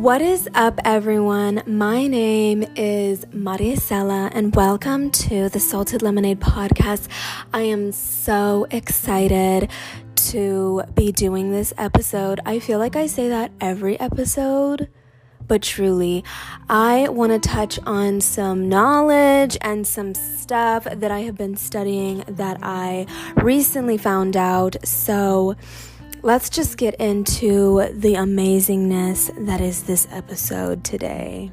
What is up, everyone? My name is Maricela, and welcome to the Salted Lemonade podcast. I am so excited to be doing this episode. I feel like I say that every episode, but truly, I want to touch on some knowledge and some stuff that I have been studying that I recently found out. So, let's just get into the amazingness that is this episode today.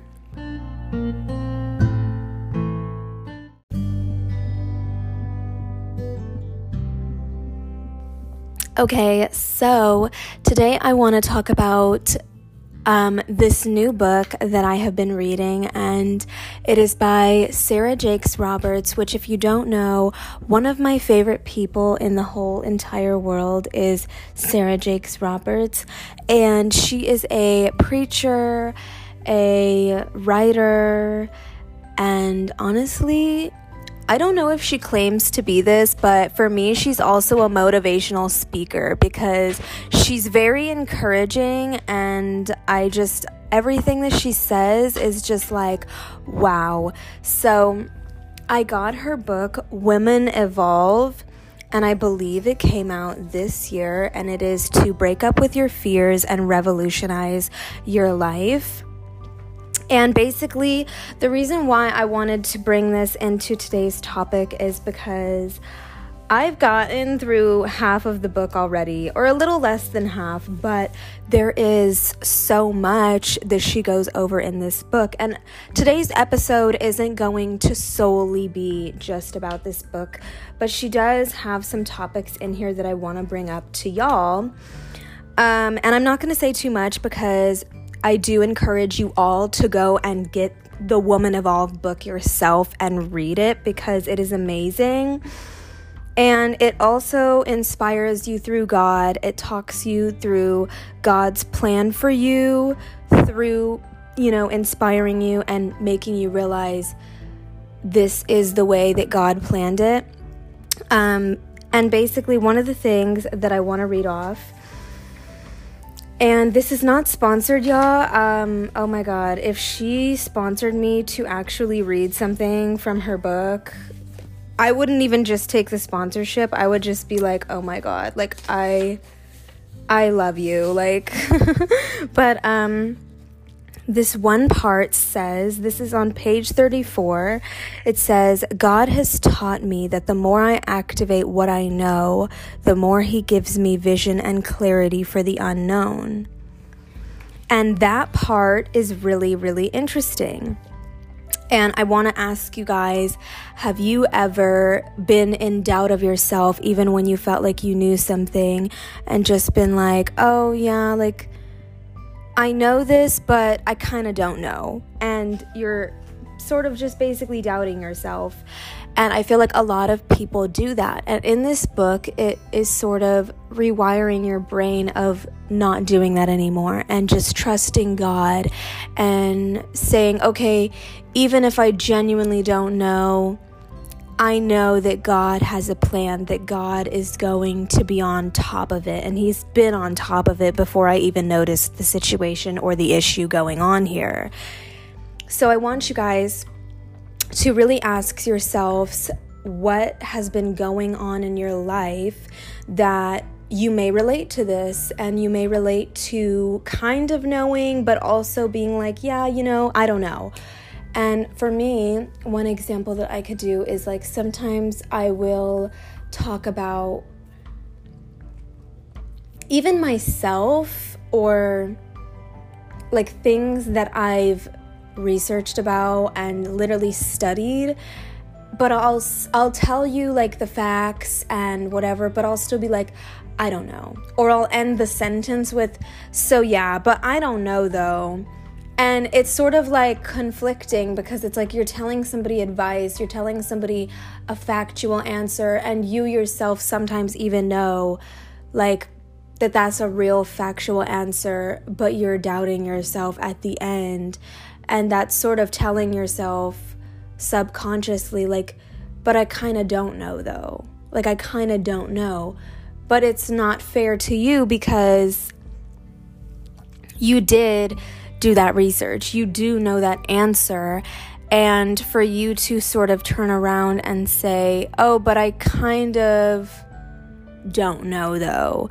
Okay, so today I want to talk about um, this new book that I have been reading, and it is by Sarah Jakes Roberts, which, if you don't know, one of my favorite people in the whole entire world is Sarah Jakes Roberts, and she is a preacher, a writer, and honestly, I don't know if she claims to be this, but for me, she's also a motivational speaker because she's very encouraging, and I just, everything that she says is just like, wow. So I got her book, Women Evolve. And I believe it came out this year, and it is to break up with your fears and revolutionize your life. And basically, the reason why I wanted to bring this into today's topic is because I've gotten through half of the book already, or a little less than half, but there is so much that she goes over in this book. And today's episode isn't going to solely be just about this book, but she does have some topics in here that I want to bring up to y'all. Um, and I'm not going to say too much because I do encourage you all to go and get the Woman Evolve book yourself and read it because it is amazing. And it also inspires you through God. It talks you through God's plan for you, through, you know, inspiring you and making you realize this is the way that God planned it. Um, and basically, one of the things that I want to read off and this is not sponsored, y'all. Um, oh my god, if she sponsored me to actually read something from her book, I wouldn't even just take the sponsorship. I would just be like, "Oh my god, like I I love you." Like but um this one part says, this is on page 34. It says, God has taught me that the more I activate what I know, the more He gives me vision and clarity for the unknown. And that part is really, really interesting. And I want to ask you guys have you ever been in doubt of yourself, even when you felt like you knew something, and just been like, oh, yeah, like I know this, but I kind of don't know. And you're sort of just basically doubting yourself. And I feel like a lot of people do that. And in this book, it is sort of rewiring your brain of not doing that anymore and just trusting God and saying, okay, even if I genuinely don't know, I know that God has a plan, that God is going to be on top of it. And He's been on top of it before I even noticed the situation or the issue going on here. So I want you guys to really ask yourselves what has been going on in your life that you may relate to this and you may relate to kind of knowing, but also being like, yeah, you know, I don't know. And for me, one example that I could do is like sometimes I will talk about even myself or like things that I've researched about and literally studied. But I'll I'll tell you like the facts and whatever but I'll still be like I don't know. Or I'll end the sentence with so yeah but I don't know though and it's sort of like conflicting because it's like you're telling somebody advice, you're telling somebody a factual answer, and you yourself sometimes even know, like, that that's a real factual answer, but you're doubting yourself at the end. And that's sort of telling yourself subconsciously, like, but I kind of don't know though. Like, I kind of don't know. But it's not fair to you because you did do that research. You do know that answer. And for you to sort of turn around and say, oh, but I kind of don't know though.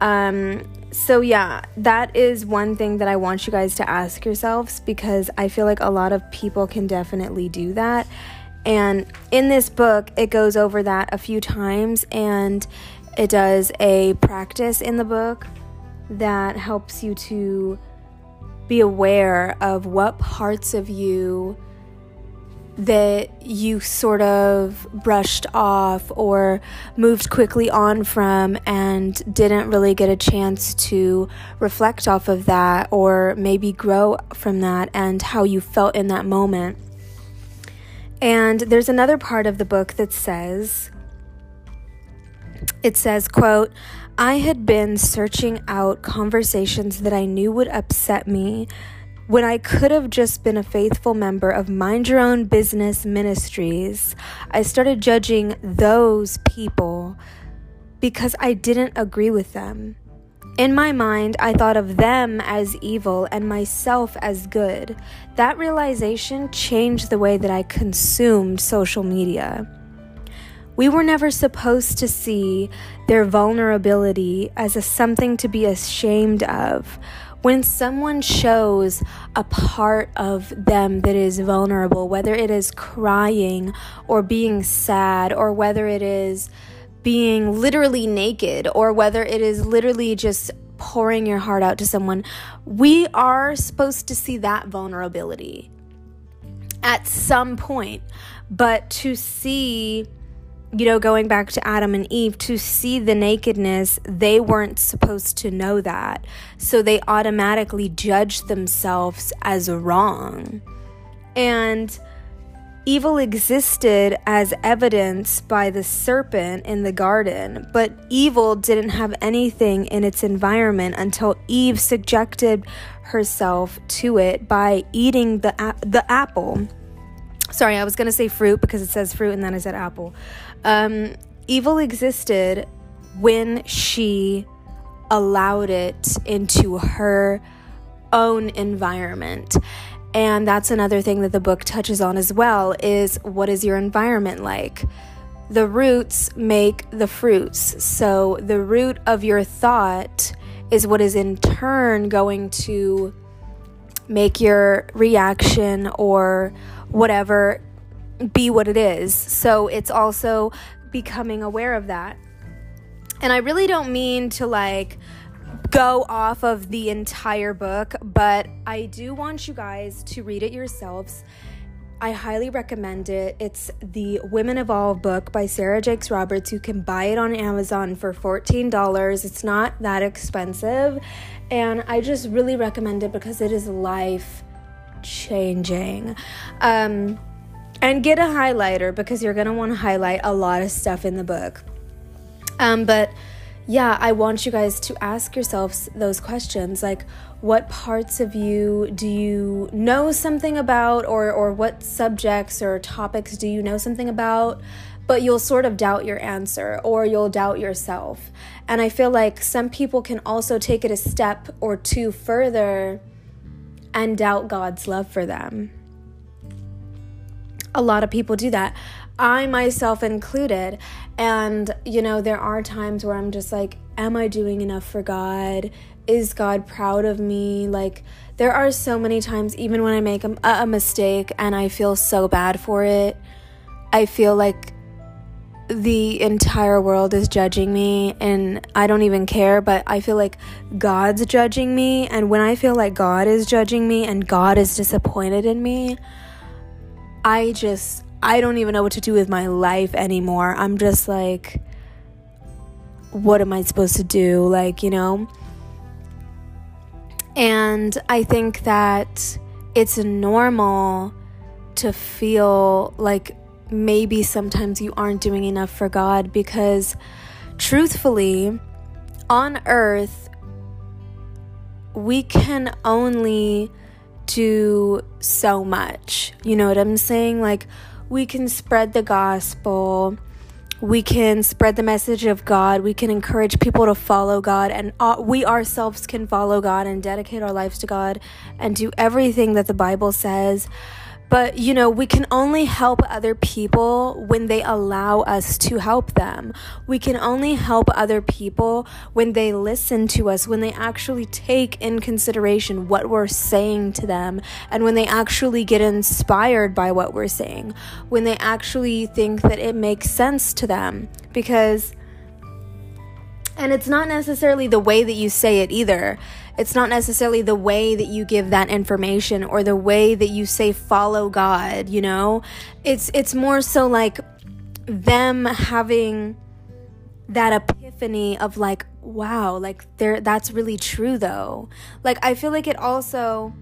Um, so, yeah, that is one thing that I want you guys to ask yourselves because I feel like a lot of people can definitely do that. And in this book, it goes over that a few times and it does a practice in the book that helps you to be aware of what parts of you that you sort of brushed off or moved quickly on from and didn't really get a chance to reflect off of that or maybe grow from that and how you felt in that moment. And there's another part of the book that says it says, quote, I had been searching out conversations that I knew would upset me when I could have just been a faithful member of Mind Your Own Business Ministries, I started judging those people because I didn't agree with them. In my mind, I thought of them as evil and myself as good. That realization changed the way that I consumed social media. We were never supposed to see their vulnerability as a something to be ashamed of when someone shows a part of them that is vulnerable, whether it is crying or being sad, or whether it is being literally naked, or whether it is literally just pouring your heart out to someone, we are supposed to see that vulnerability at some point. But to see you know, going back to Adam and Eve, to see the nakedness, they weren't supposed to know that. So they automatically judged themselves as wrong. And evil existed as evidenced by the serpent in the garden, but evil didn't have anything in its environment until Eve subjected herself to it by eating the, the apple. Sorry, I was going to say fruit because it says fruit and then I said apple. Um, evil existed when she allowed it into her own environment. And that's another thing that the book touches on as well is what is your environment like? The roots make the fruits. So the root of your thought is what is in turn going to make your reaction or whatever be what it is. So it's also becoming aware of that. And I really don't mean to like go off of the entire book, but I do want you guys to read it yourselves. I highly recommend it. It's the Women Evolve book by Sarah Jakes Roberts. You can buy it on Amazon for $14. It's not that expensive. And I just really recommend it because it is life changing. Um, and get a highlighter because you're going to want to highlight a lot of stuff in the book. Um, but yeah, I want you guys to ask yourselves those questions like, what parts of you do you know something about, or, or what subjects or topics do you know something about? But you'll sort of doubt your answer or you'll doubt yourself. And I feel like some people can also take it a step or two further and doubt God's love for them a lot of people do that. I myself included. And, you know, there are times where I'm just like, am I doing enough for God? Is God proud of me? Like, there are so many times, even when I make a, a mistake and I feel so bad for it, I feel like the entire world is judging me and I don't even care, but I feel like God's judging me. And when I feel like God is judging me and God is disappointed in me, I just, I don't even know what to do with my life anymore. I'm just like, what am I supposed to do? Like, you know? And I think that it's normal to feel like maybe sometimes you aren't doing enough for God because truthfully, on earth, we can only do so much. You know what I'm saying? Like, we can spread the gospel, we can spread the message of God. We can encourage people to follow God, and we ourselves can follow God and dedicate our lives to God and do everything that the Bible says. But, you know, we can only help other people when they allow us to help them. We can only help other people when they listen to us, when they actually take in consideration what we're saying to them, and when they actually get inspired by what we're saying, when they actually think that it makes sense to them. Because, and it's not necessarily the way that you say it either it's not necessarily the way that you give that information or the way that you say follow God, you know? It's it's more so like them having that epiphany of like wow, like there that's really true though. Like I feel like it also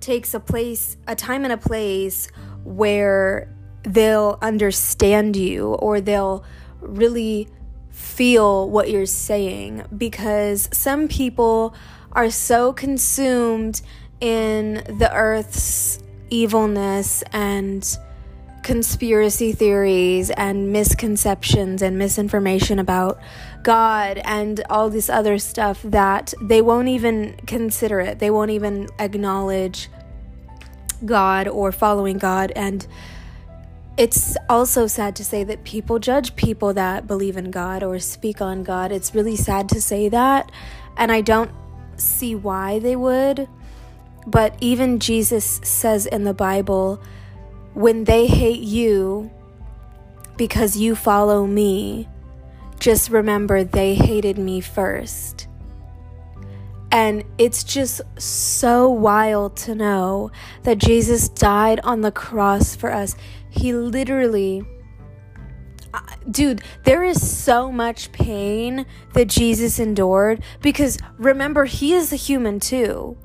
takes a place, a time and a place where they'll understand you or they'll really feel what you're saying because some people are so consumed in the earth's evilness and conspiracy theories and misconceptions and misinformation about God and all this other stuff that they won't even consider it. They won't even acknowledge God or following God. And it's also sad to say that people judge people that believe in God or speak on God. It's really sad to say that. And I don't see why they would. But even Jesus says in the Bible, when they hate you because you follow me, just remember they hated me first. And it's just so wild to know that Jesus died on the cross for us. He literally dude, there is so much pain that Jesus endured because remember, he is a human too.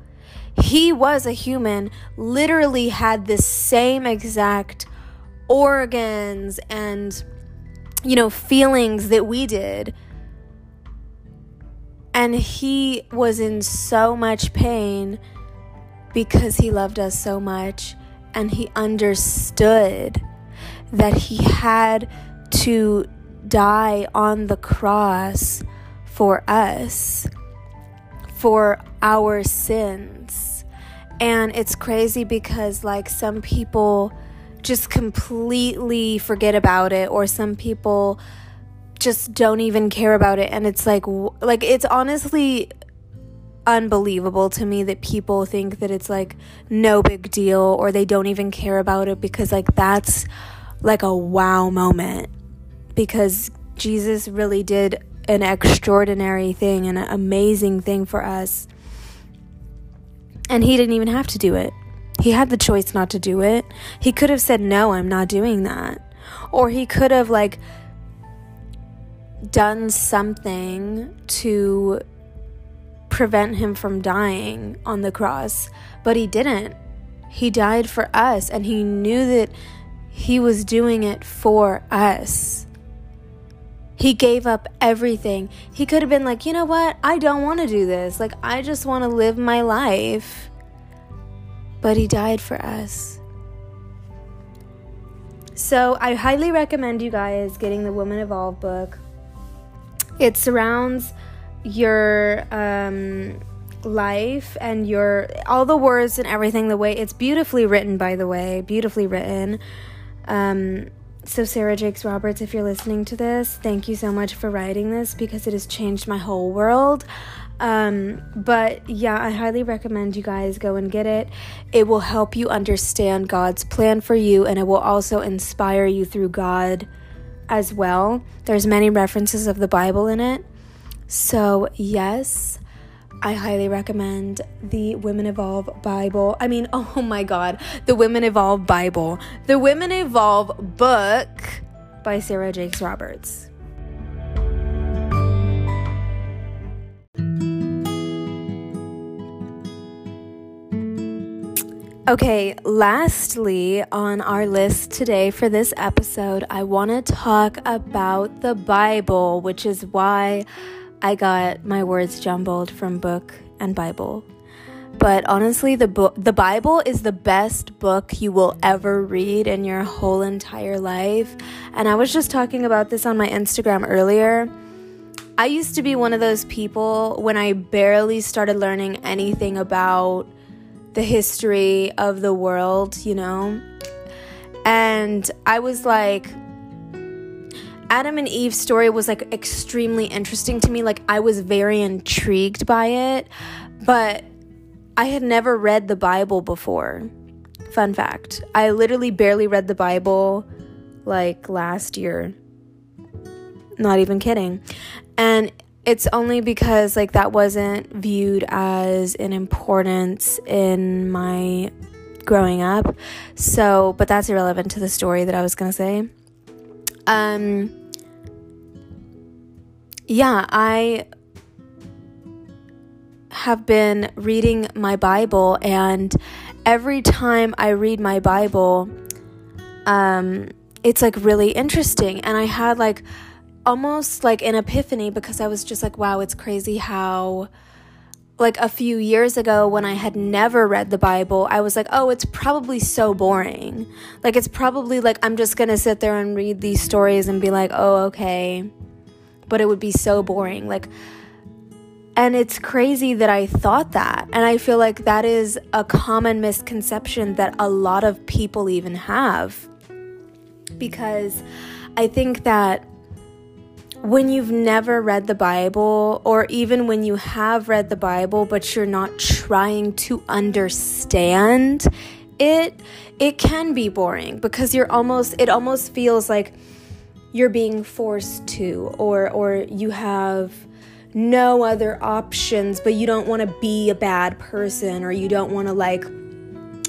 He was a human, literally had the same exact organs and, you know, feelings that we did. And he was in so much pain because he loved us so much and he understood that he had to die on the cross for us, for our sins. And it's crazy because, like, some people just completely forget about it, or some people just don't even care about it. And it's like, like, it's honestly unbelievable to me that people think that it's like no big deal or they don't even care about it because, like, that's like a wow moment because Jesus really did an extraordinary thing, an amazing thing for us. And he didn't even have to do it. He had the choice not to do it. He could have said, No, I'm not doing that. Or he could have, like, done something to prevent him from dying on the cross. But he didn't. He died for us, and he knew that he was doing it for us. He gave up everything. He could have been like, you know what? I don't want to do this. Like, I just want to live my life. But he died for us. So, I highly recommend you guys getting the Woman Evolve book. It surrounds your um, life and your all the words and everything the way it's beautifully written by the way beautifully written um, so, Sarah Jakes Roberts, if you're listening to this, thank you so much for writing this because it has changed my whole world. Um, but yeah, I highly recommend you guys go and get it. It will help you understand God's plan for you and it will also inspire you through God as well. There's many references of the Bible in it. So, yes, I highly recommend the Women Evolve Bible. I mean, oh my God, the Women Evolve Bible, the Women Evolve book by Sarah Jakes Roberts. Okay, lastly, on our list today for this episode, I want to talk about the Bible, which is why I got my words jumbled from book and Bible. But honestly, the book the Bible is the best book you will ever read in your whole entire life. And I was just talking about this on my Instagram earlier. I used to be one of those people when I barely started learning anything about the history of the world, you know? And I was like, Adam and Eve's story was like extremely interesting to me. Like, I was very intrigued by it, but I had never read the Bible before. Fun fact I literally barely read the Bible like last year. Not even kidding. And it's only because like that wasn't viewed as an importance in my growing up. So, but that's irrelevant to the story that I was going to say. Um yeah, I have been reading my Bible and every time I read my Bible um it's like really interesting. And I had like almost like an epiphany because I was just like, wow, it's crazy how, like, a few years ago when I had never read the Bible, I was like, oh, it's probably so boring. Like, it's probably like I'm just gonna sit there and read these stories and be like, oh, okay. But it would be so boring. Like, and it's crazy that I thought that. And I feel like that is a common misconception that a lot of people even have. Because I think that when you've never read the Bible, or even when you have read the Bible but you're not trying to understand it, it can be boring because you're almost, it almost feels like you're being forced to, or, or you have no other options, but you don't want to be a bad person, or you don't want to like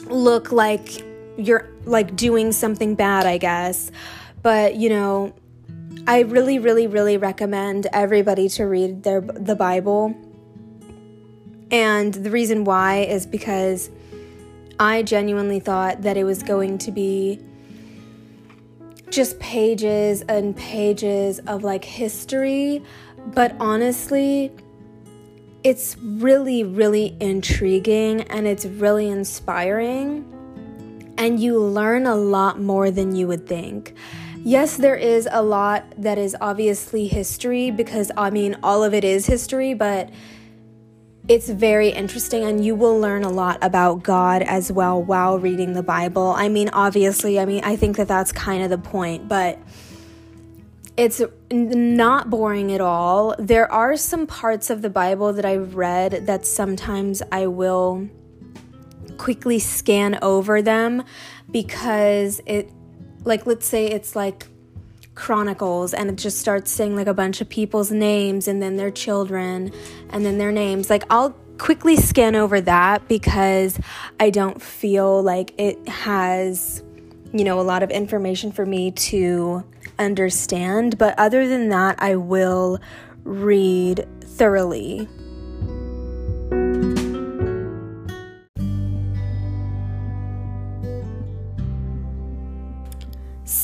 look like you're like doing something bad, I guess. But, you know, I really, really, really recommend everybody to read their the Bible. And the reason why is because I genuinely thought that it was going to be just pages and pages of like history, but honestly, it's really, really intriguing and it's really inspiring. And you learn a lot more than you would think. Yes, there is a lot that is obviously history because I mean, all of it is history, but it's very interesting and you will learn a lot about God as well while reading the Bible. I mean, obviously, I mean, I think that that's kind of the point, but it's not boring at all. There are some parts of the Bible that I've read that sometimes I will quickly scan over them because it like let's say it's like chronicles and it just starts saying like a bunch of people's names and then their children and then their names. Like i'll quickly scan over that because i don't feel like it has you know a lot of information for me to understand. But other than that i will read thoroughly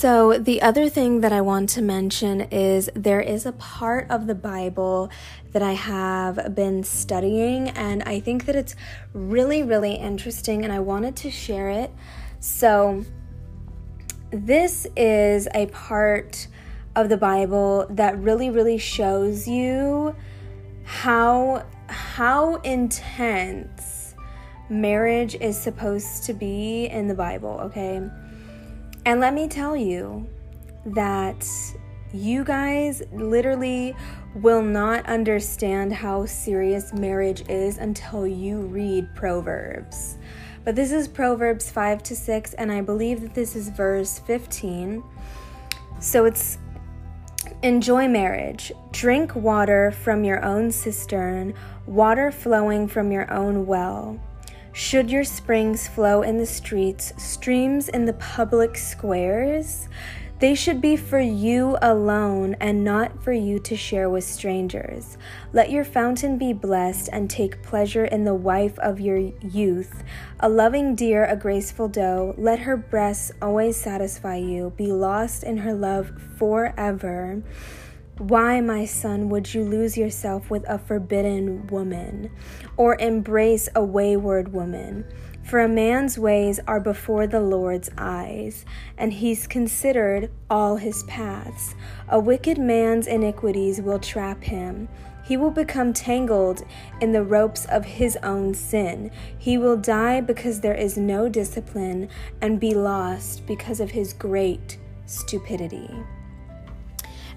So, the other thing that I want to mention is there is a part of the Bible that I have been studying, and I think that it's really, really interesting, and I wanted to share it. So, this is a part of the Bible that really, really shows you how how intense marriage is supposed to be in the Bible, okay? And let me tell you that you guys literally will not understand how serious marriage is until you read Proverbs. But this is Proverbs 5 to 6, and I believe that this is verse 15. So it's enjoy marriage, drink water from your own cistern, water flowing from your own well. Should your springs flow in the streets, streams in the public squares? They should be for you alone and not for you to share with strangers. Let your fountain be blessed and take pleasure in the wife of your youth. A loving deer, a graceful doe, let her breasts always satisfy you. Be lost in her love forever. Why, my son, would you lose yourself with a forbidden woman, or embrace a wayward woman? For a man's ways are before the Lord's eyes, and he's considered all his paths. A wicked man's iniquities will trap him. He will become tangled in the ropes of his own sin. He will die because there is no discipline, and be lost because of his great stupidity.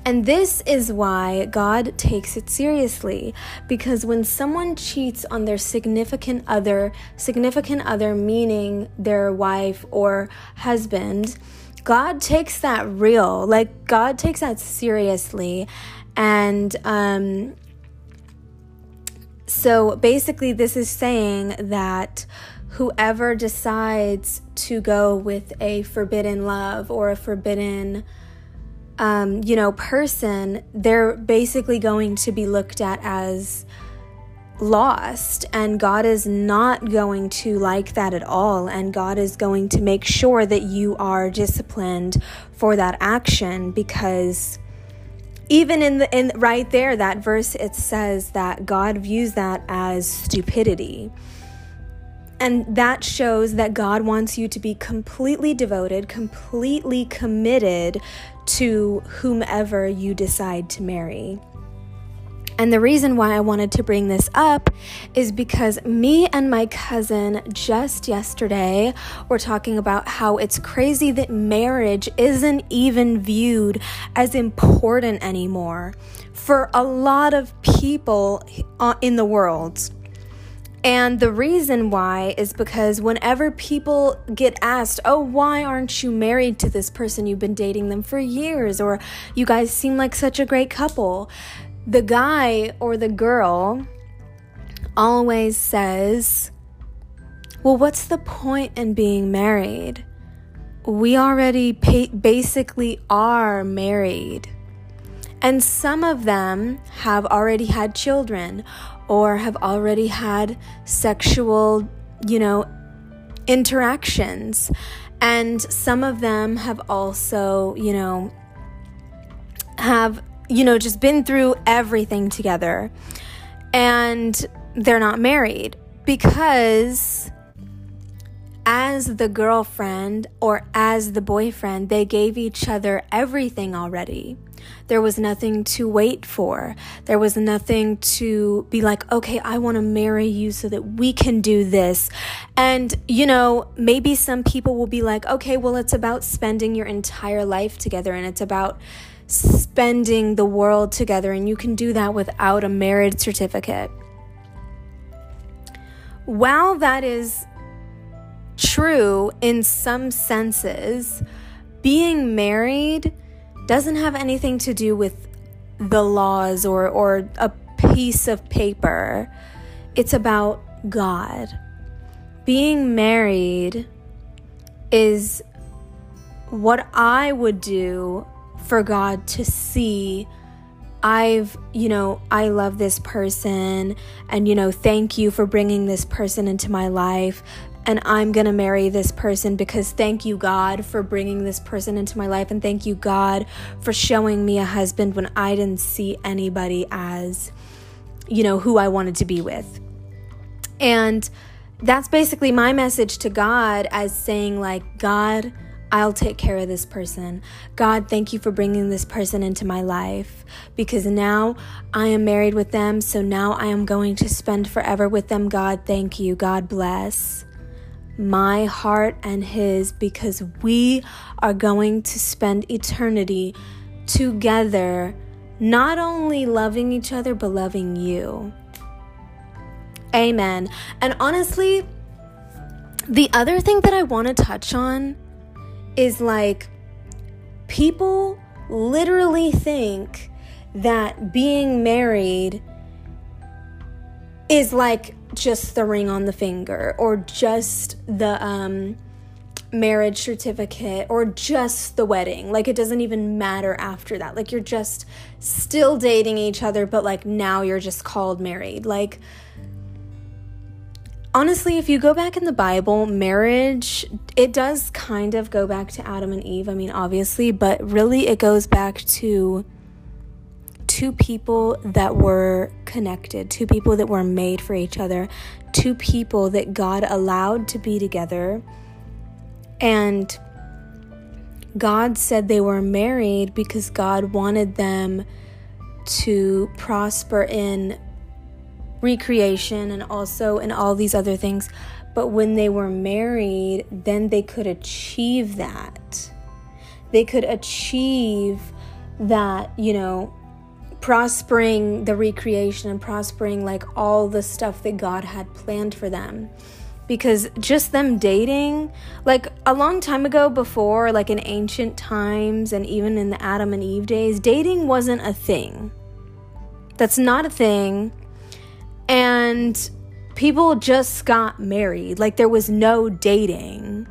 And this is why God takes it seriously because when someone cheats on their significant other, significant other meaning their wife or husband, God takes that real. Like God takes that seriously. And um so basically this is saying that whoever decides to go with a forbidden love or a forbidden um, you know, person, they're basically going to be looked at as lost. And God is not going to like that at all. And God is going to make sure that you are disciplined for that action because even in the in right there that verse it says that God views that as stupidity. And that shows that God wants you to be completely devoted, completely committed to whomever you decide to marry. And the reason why I wanted to bring this up is because me and my cousin just yesterday were talking about how it's crazy that marriage isn't even viewed as important anymore for a lot of people uh, in the world. And the reason why is because whenever people get asked, Oh, why aren't you married to this person? You've been dating them for years, or you guys seem like such a great couple. The guy or the girl always says, Well, what's the point in being married? We already basically are married. And some of them have already had children or have already had sexual, you know, interactions. And some of them have also, you know, have, you know, just been through everything together. And they're not married because as the girlfriend or as the boyfriend, they gave each other everything already. There was nothing to wait for. There was nothing to be like, okay, I want to marry you so that we can do this. And, you know, maybe some people will be like, okay, well, it's about spending your entire life together and it's about spending the world together. And you can do that without a marriage certificate. While that is true in some senses, being married doesn't have anything to do with the laws or, or a piece of paper. It's about God. Being married is what I would do for God to see. I've, you know, I love this person, and, you know, thank you for bringing this person into my life and I'm going to marry this person because thank you, God, for bringing this person into my life. And thank you, God, for showing me a husband when I didn't see anybody as, you know, who I wanted to be with. And that's basically my message to God as saying, like, God, I'll take care of this person. God, thank you for bringing this person into my life because now I am married with them. So now I am going to spend forever with them. God, thank you. God bless my heart and his because we are going to spend eternity together, not only loving each other, but loving you. Amen. And honestly, the other thing that I want to touch on is like people literally think that being married is like just the ring on the finger or just the um, marriage certificate or just the wedding. Like it doesn't even matter after that. Like you're just still dating each other, but like now you're just called married. Like honestly, if you go back in the Bible, marriage, it does kind of go back to Adam and Eve. I mean, obviously, but really it goes back to two people that were connected, two people that were made for each other, two people that God allowed to be together. And God said they were married because God wanted them to prosper in recreation and also in all these other things. But when they were married, then they could achieve that. They could achieve that, you know, prospering the recreation and prospering like all the stuff that God had planned for them. Because just them dating, like a long time ago, before, like in ancient times and even in the Adam and Eve days, dating wasn't a thing. That's not a thing. And people just got married. Like there was no dating.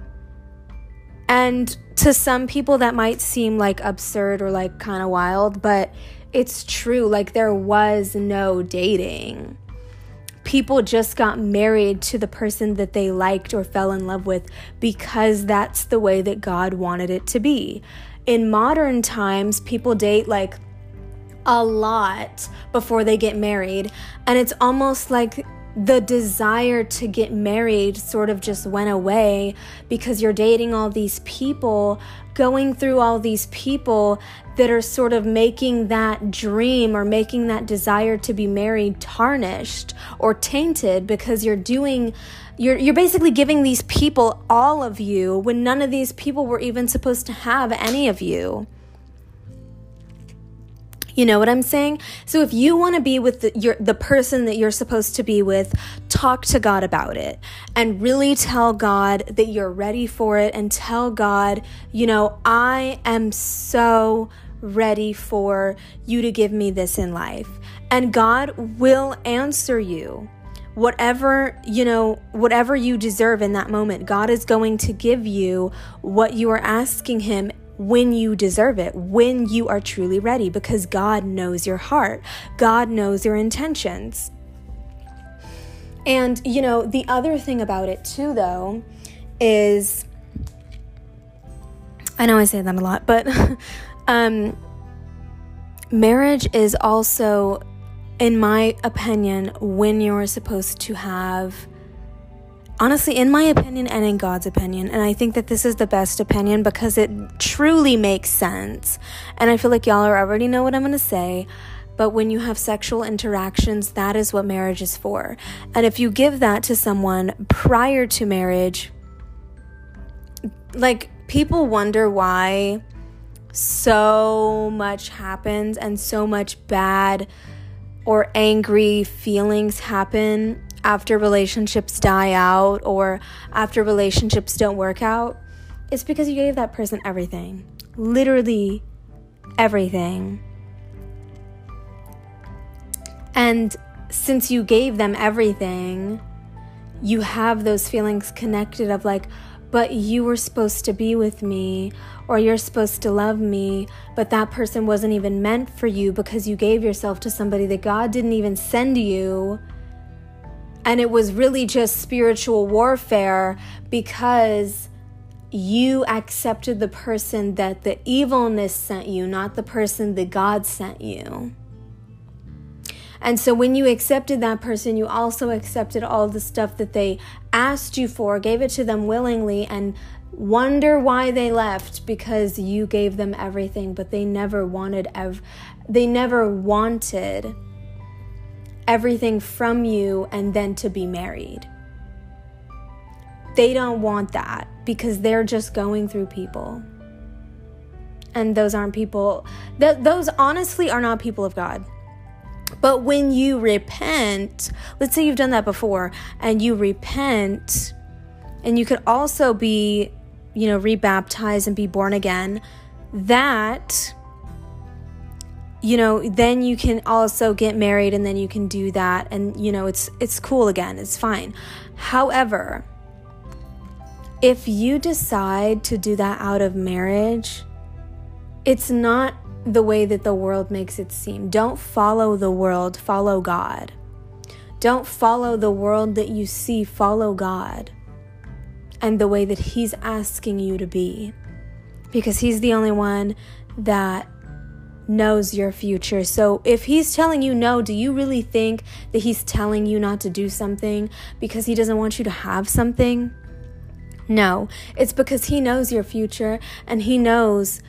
And to some people, that might seem like absurd or like kind of wild, but it's true. Like there was no dating. People just got married to the person that they liked or fell in love with because that's the way that God wanted it to be. In modern times, people date like a lot before they get married. And it's almost like the desire to get married sort of just went away because you're dating all these people, going through all these people that are sort of making that dream or making that desire to be married tarnished or tainted because you're doing you're you're basically giving these people all of you when none of these people were even supposed to have any of you. You know what I'm saying? So if you want to be with the, your, the person that you're supposed to be with, talk to God about it and really tell God that you're ready for it and tell God, you know, I am so ready for you to give me this in life. And God will answer you whatever you know whatever you deserve in that moment god is going to give you what you are asking him when you deserve it, when you are truly ready, because God knows your heart, God knows your intentions. And, you know, the other thing about it too, though, is I know I say that a lot, but um, marriage is also, in my opinion, when you're supposed to have honestly, in my opinion and in God's opinion, and I think that this is the best opinion because it truly makes sense. And I feel like y'all already know what I'm going to say. But when you have sexual interactions, that is what marriage is for. And if you give that to someone prior to marriage, like people wonder why so much happens and so much bad or angry feelings happen after relationships die out or after relationships don't work out, it's because you gave that person everything. Literally everything. And since you gave them everything, you have those feelings connected of like, but you were supposed to be with me, or you're supposed to love me, but that person wasn't even meant for you because you gave yourself to somebody that God didn't even send you and it was really just spiritual warfare because you accepted the person that the evilness sent you, not the person that God sent you. And so when you accepted that person, you also accepted all the stuff that they asked you for, gave it to them willingly, and wonder why they left because you gave them everything, but they never wanted ev- they never wanted everything from you and then to be married. They don't want that because they're just going through people. And those aren't people, th- those honestly are not people of God. But when you repent, let's say you've done that before and you repent, and you could also be, you know, rebaptized and be born again, that you know then you can also get married and then you can do that and you know it's it's cool again it's fine. However if you decide to do that out of marriage it's not the way that the world makes it seem. Don't follow the world follow god. Don't follow the world that you see follow god and the way that he's asking you to be. Because he's the only one that knows your future. So if he's telling you no, do you really think that he's telling you not to do something because he doesn't want you to have something? No, it's because he knows your future and he knows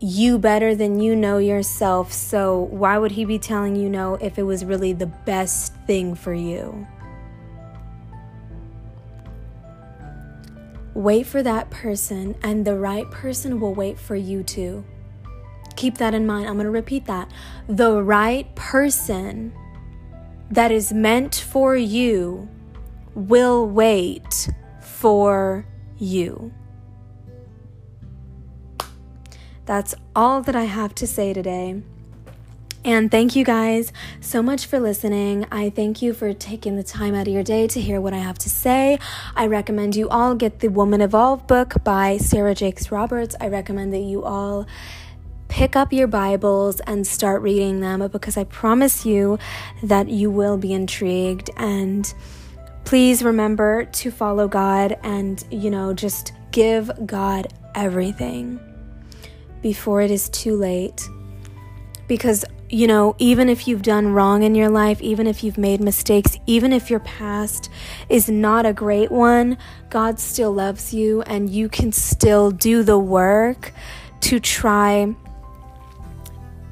you better than you know yourself. So why would he be telling you no if it was really the best thing for you? Wait for that person, and the right person will wait for you too. Keep that in mind. I'm going to repeat that. The right person that is meant for you will wait for you. That's all that I have to say today. And thank you guys so much for listening. I thank you for taking the time out of your day to hear what I have to say. I recommend you all get the Woman Evolve book by Sarah Jakes Roberts. I recommend that you all pick up your Bibles and start reading them because I promise you that you will be intrigued. And please remember to follow God and, you know, just give God everything before it is too late. Because, you know, even if you've done wrong in your life, even if you've made mistakes, even if your past is not a great one, God still loves you and you can still do the work to try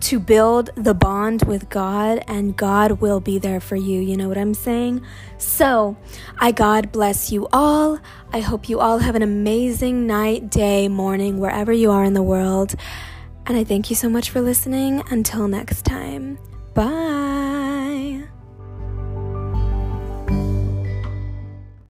to build the bond with God, and God will be there for you. You know what I'm saying? So, I God bless you all. I hope you all have an amazing night, day, morning, wherever you are in the world. And I thank you so much for listening. Until next time, bye.